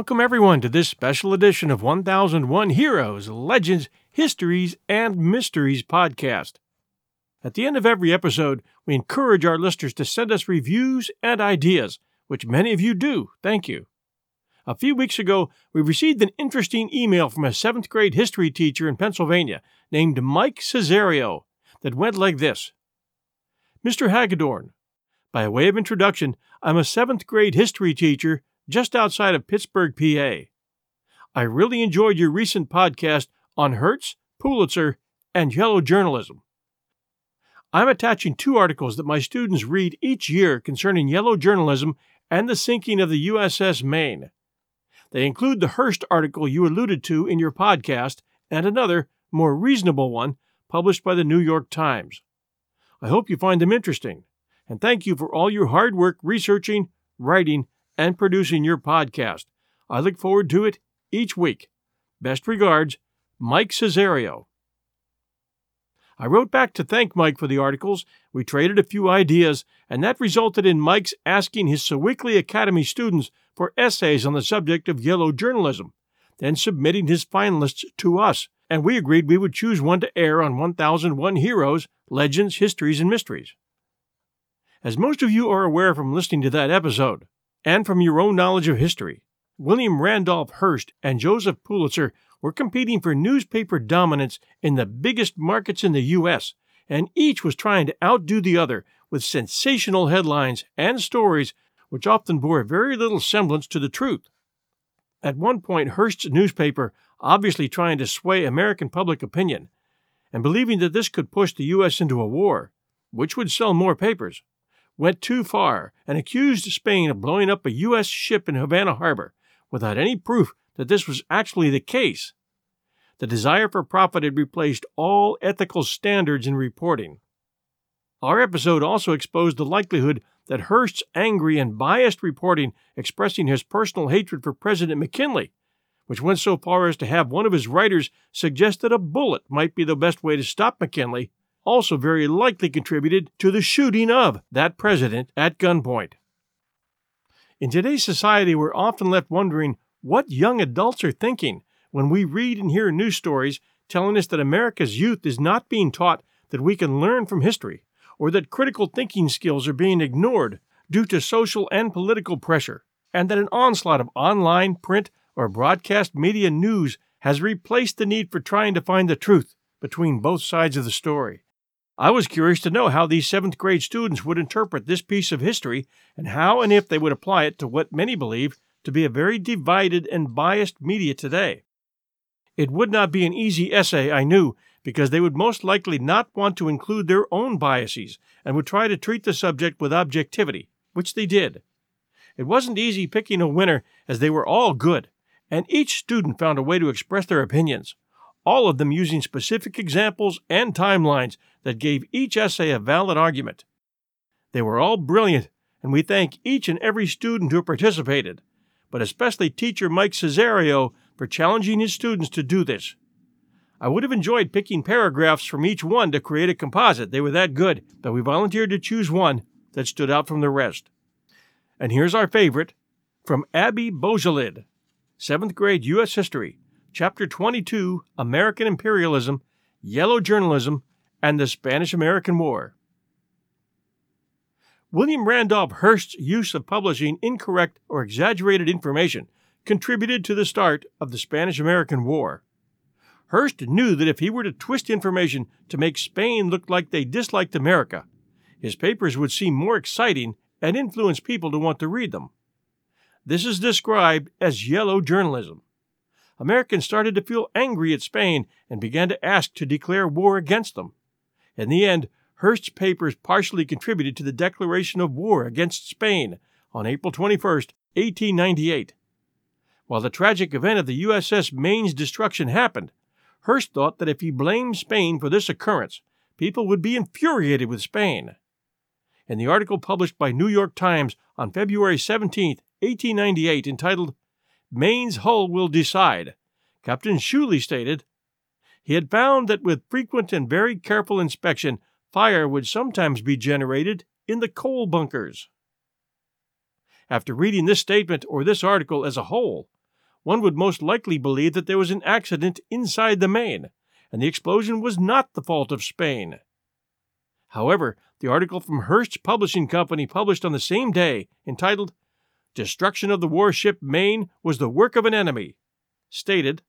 Welcome, everyone, to this special edition of 1001 Heroes, Legends, Histories, and Mysteries podcast. At the end of every episode, we encourage our listeners to send us reviews and ideas, which many of you do. Thank you. A few weeks ago, we received an interesting email from a seventh grade history teacher in Pennsylvania named Mike Cesario that went like this Mr. Hagedorn, by way of introduction, I'm a seventh grade history teacher just outside of Pittsburgh, PA. I really enjoyed your recent podcast on Hearst, Pulitzer, and yellow journalism. I'm attaching two articles that my students read each year concerning yellow journalism and the sinking of the USS Maine. They include the Hearst article you alluded to in your podcast and another, more reasonable one, published by the New York Times. I hope you find them interesting, and thank you for all your hard work researching, writing, and producing your podcast. I look forward to it each week. Best regards, Mike Cesario. I wrote back to thank Mike for the articles. We traded a few ideas, and that resulted in Mike's asking his Sewickley Academy students for essays on the subject of yellow journalism, then submitting his finalists to us, and we agreed we would choose one to air on 1001 Heroes, Legends, Histories, and Mysteries. As most of you are aware from listening to that episode, and from your own knowledge of history. William Randolph Hearst and Joseph Pulitzer were competing for newspaper dominance in the biggest markets in the U.S., and each was trying to outdo the other with sensational headlines and stories which often bore very little semblance to the truth. At one point, Hearst's newspaper, obviously trying to sway American public opinion, and believing that this could push the U.S. into a war, which would sell more papers, went too far and accused Spain of blowing up a U.S. ship in Havana Harbor without any proof that this was actually the case. The desire for profit had replaced all ethical standards in reporting. Our episode also exposed the likelihood that Hearst's angry and biased reporting expressing his personal hatred for President McKinley, which went so far as to have one of his writers suggest that a bullet might be the best way to stop McKinley, also very likely contributed to the shooting of that president at gunpoint. In today's society, we're often left wondering what young adults are thinking when we read and hear news stories telling us that America's youth is not being taught that we can learn from history, or that critical thinking skills are being ignored due to social and political pressure, and that an onslaught of online, print, or broadcast media news has replaced the need for trying to find the truth between both sides of the story. I was curious to know how these seventh grade students would interpret this piece of history and how and if they would apply it to what many believe to be a very divided and biased media today. It would not be an easy essay, I knew, because they would most likely not want to include their own biases and would try to treat the subject with objectivity, which they did. It wasn't easy picking a winner, as they were all good, and each student found a way to express their opinions, all of them using specific examples and timelines that gave each essay a valid argument. They were all brilliant, and we thank each and every student who participated, but especially teacher Mike Cesario for challenging his students to do this. I would have enjoyed picking paragraphs from each one to create a composite. They were that good, but we volunteered to choose one that stood out from the rest. And here's our favorite from Abby Beaujalid, 7th grade U.S. History, Chapter 22 American Imperialism, Yellow Journalism, and the Spanish American War. William Randolph Hearst's use of publishing incorrect or exaggerated information contributed to the start of the Spanish American War. Hearst knew that if he were to twist information to make Spain look like they disliked America, his papers would seem more exciting and influence people to want to read them. This is described as yellow journalism. Americans started to feel angry at Spain and began to ask to declare war against them. In the end, Hearst's papers partially contributed to the declaration of war against Spain on April 21, 1898. While the tragic event of the USS Maine's destruction happened, Hearst thought that if he blamed Spain for this occurrence, people would be infuriated with Spain. In the article published by New York Times on February 17, 1898, entitled Maine's hull will decide, Captain Shuley stated. He had found that with frequent and very careful inspection, fire would sometimes be generated in the coal bunkers. After reading this statement or this article as a whole, one would most likely believe that there was an accident inside the Maine, and the explosion was not the fault of Spain. However, the article from Hearst's Publishing Company published on the same day, entitled Destruction of the Warship Maine was the Work of an Enemy, stated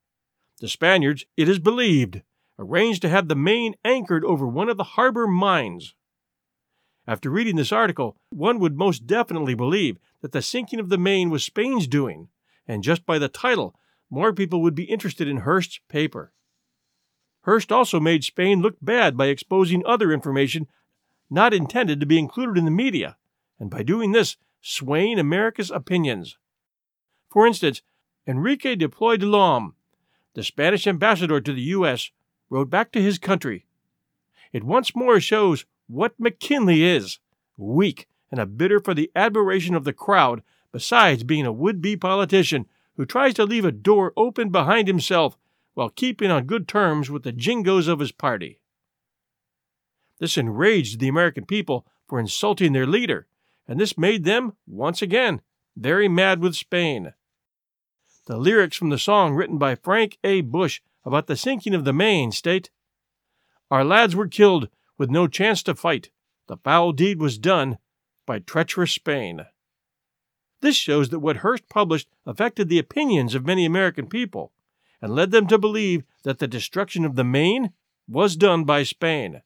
The Spaniards, it is believed, arranged to have the Maine anchored over one of the harbor mines. After reading this article, one would most definitely believe that the sinking of the Maine was Spain's doing, and just by the title, more people would be interested in Hearst's paper. Hearst also made Spain look bad by exposing other information not intended to be included in the media, and by doing this, swaying America's opinions. For instance, Enrique Dupuy de Lome, the Spanish ambassador to the U.S., wrote back to his country. It once more shows what McKinley is weak and a bidder for the admiration of the crowd, besides being a would be politician who tries to leave a door open behind himself while keeping on good terms with the jingoes of his party. This enraged the American people for insulting their leader, and this made them, once again, very mad with Spain. The lyrics from the song written by Frank A. Bush about the sinking of the Maine state Our lads were killed with no chance to fight. The foul deed was done by treacherous Spain. This shows that what Hearst published affected the opinions of many American people and led them to believe that the destruction of the Maine was done by Spain.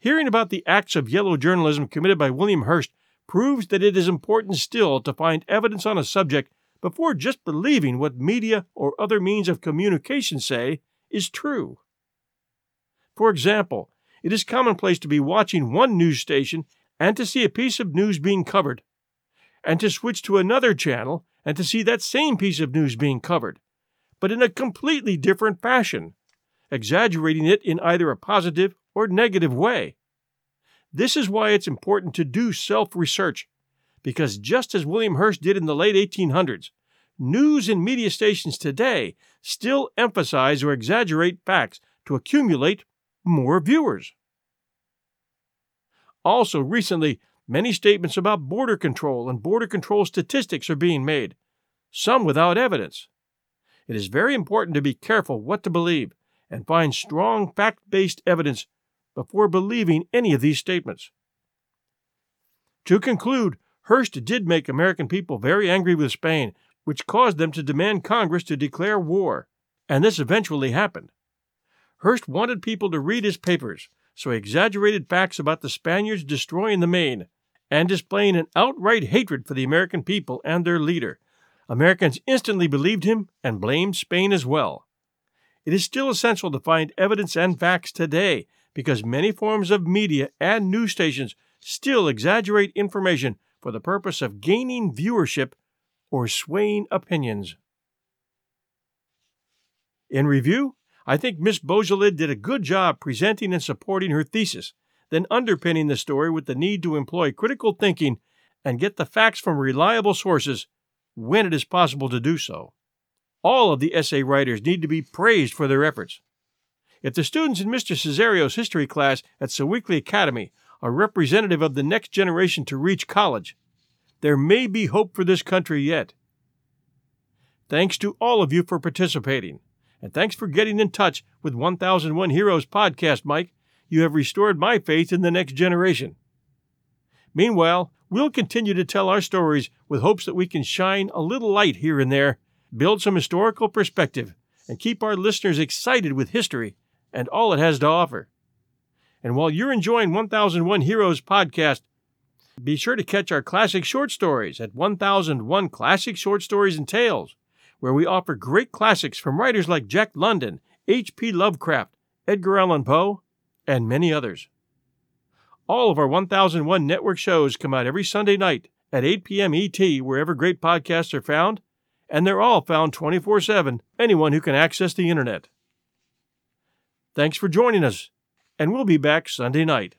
Hearing about the acts of yellow journalism committed by William Hearst proves that it is important still to find evidence on a subject before just believing what media or other means of communication say is true. For example, it is commonplace to be watching one news station and to see a piece of news being covered, and to switch to another channel and to see that same piece of news being covered, but in a completely different fashion, exaggerating it in either a positive or negative way. This is why it's important to do self research, because just as William Hearst did in the late 1800s, news and media stations today still emphasize or exaggerate facts to accumulate more viewers. Also, recently, many statements about border control and border control statistics are being made, some without evidence. It is very important to be careful what to believe and find strong fact based evidence before believing any of these statements. To conclude, Hearst did make American people very angry with Spain, which caused them to demand Congress to declare war, and this eventually happened. Hearst wanted people to read his papers, so he exaggerated facts about the Spaniards destroying the Maine and displaying an outright hatred for the American people and their leader. Americans instantly believed him and blamed Spain as well. It is still essential to find evidence and facts today because many forms of media and news stations still exaggerate information for the purpose of gaining viewership or swaying opinions. In review, I think Miss Beaujolais did a good job presenting and supporting her thesis, then underpinning the story with the need to employ critical thinking and get the facts from reliable sources when it is possible to do so. All of the essay writers need to be praised for their efforts. If the students in Mr. Cesario's history class at Sewickley Academy are representative of the next generation to reach college, there may be hope for this country yet. Thanks to all of you for participating. And thanks for getting in touch with 1001 Heroes podcast, Mike. You have restored my faith in the next generation. Meanwhile, we'll continue to tell our stories with hopes that we can shine a little light here and there, build some historical perspective, and keep our listeners excited with history and all it has to offer. And while you're enjoying 1001 Heroes podcast, be sure to catch our classic short stories at 1001 Classic Short Stories and Tales where we offer great classics from writers like Jack London, H.P. Lovecraft, Edgar Allan Poe, and many others. All of our 1001 network shows come out every Sunday night at 8 p.m. ET, wherever great podcasts are found, and they're all found 24 7, anyone who can access the internet. Thanks for joining us, and we'll be back Sunday night.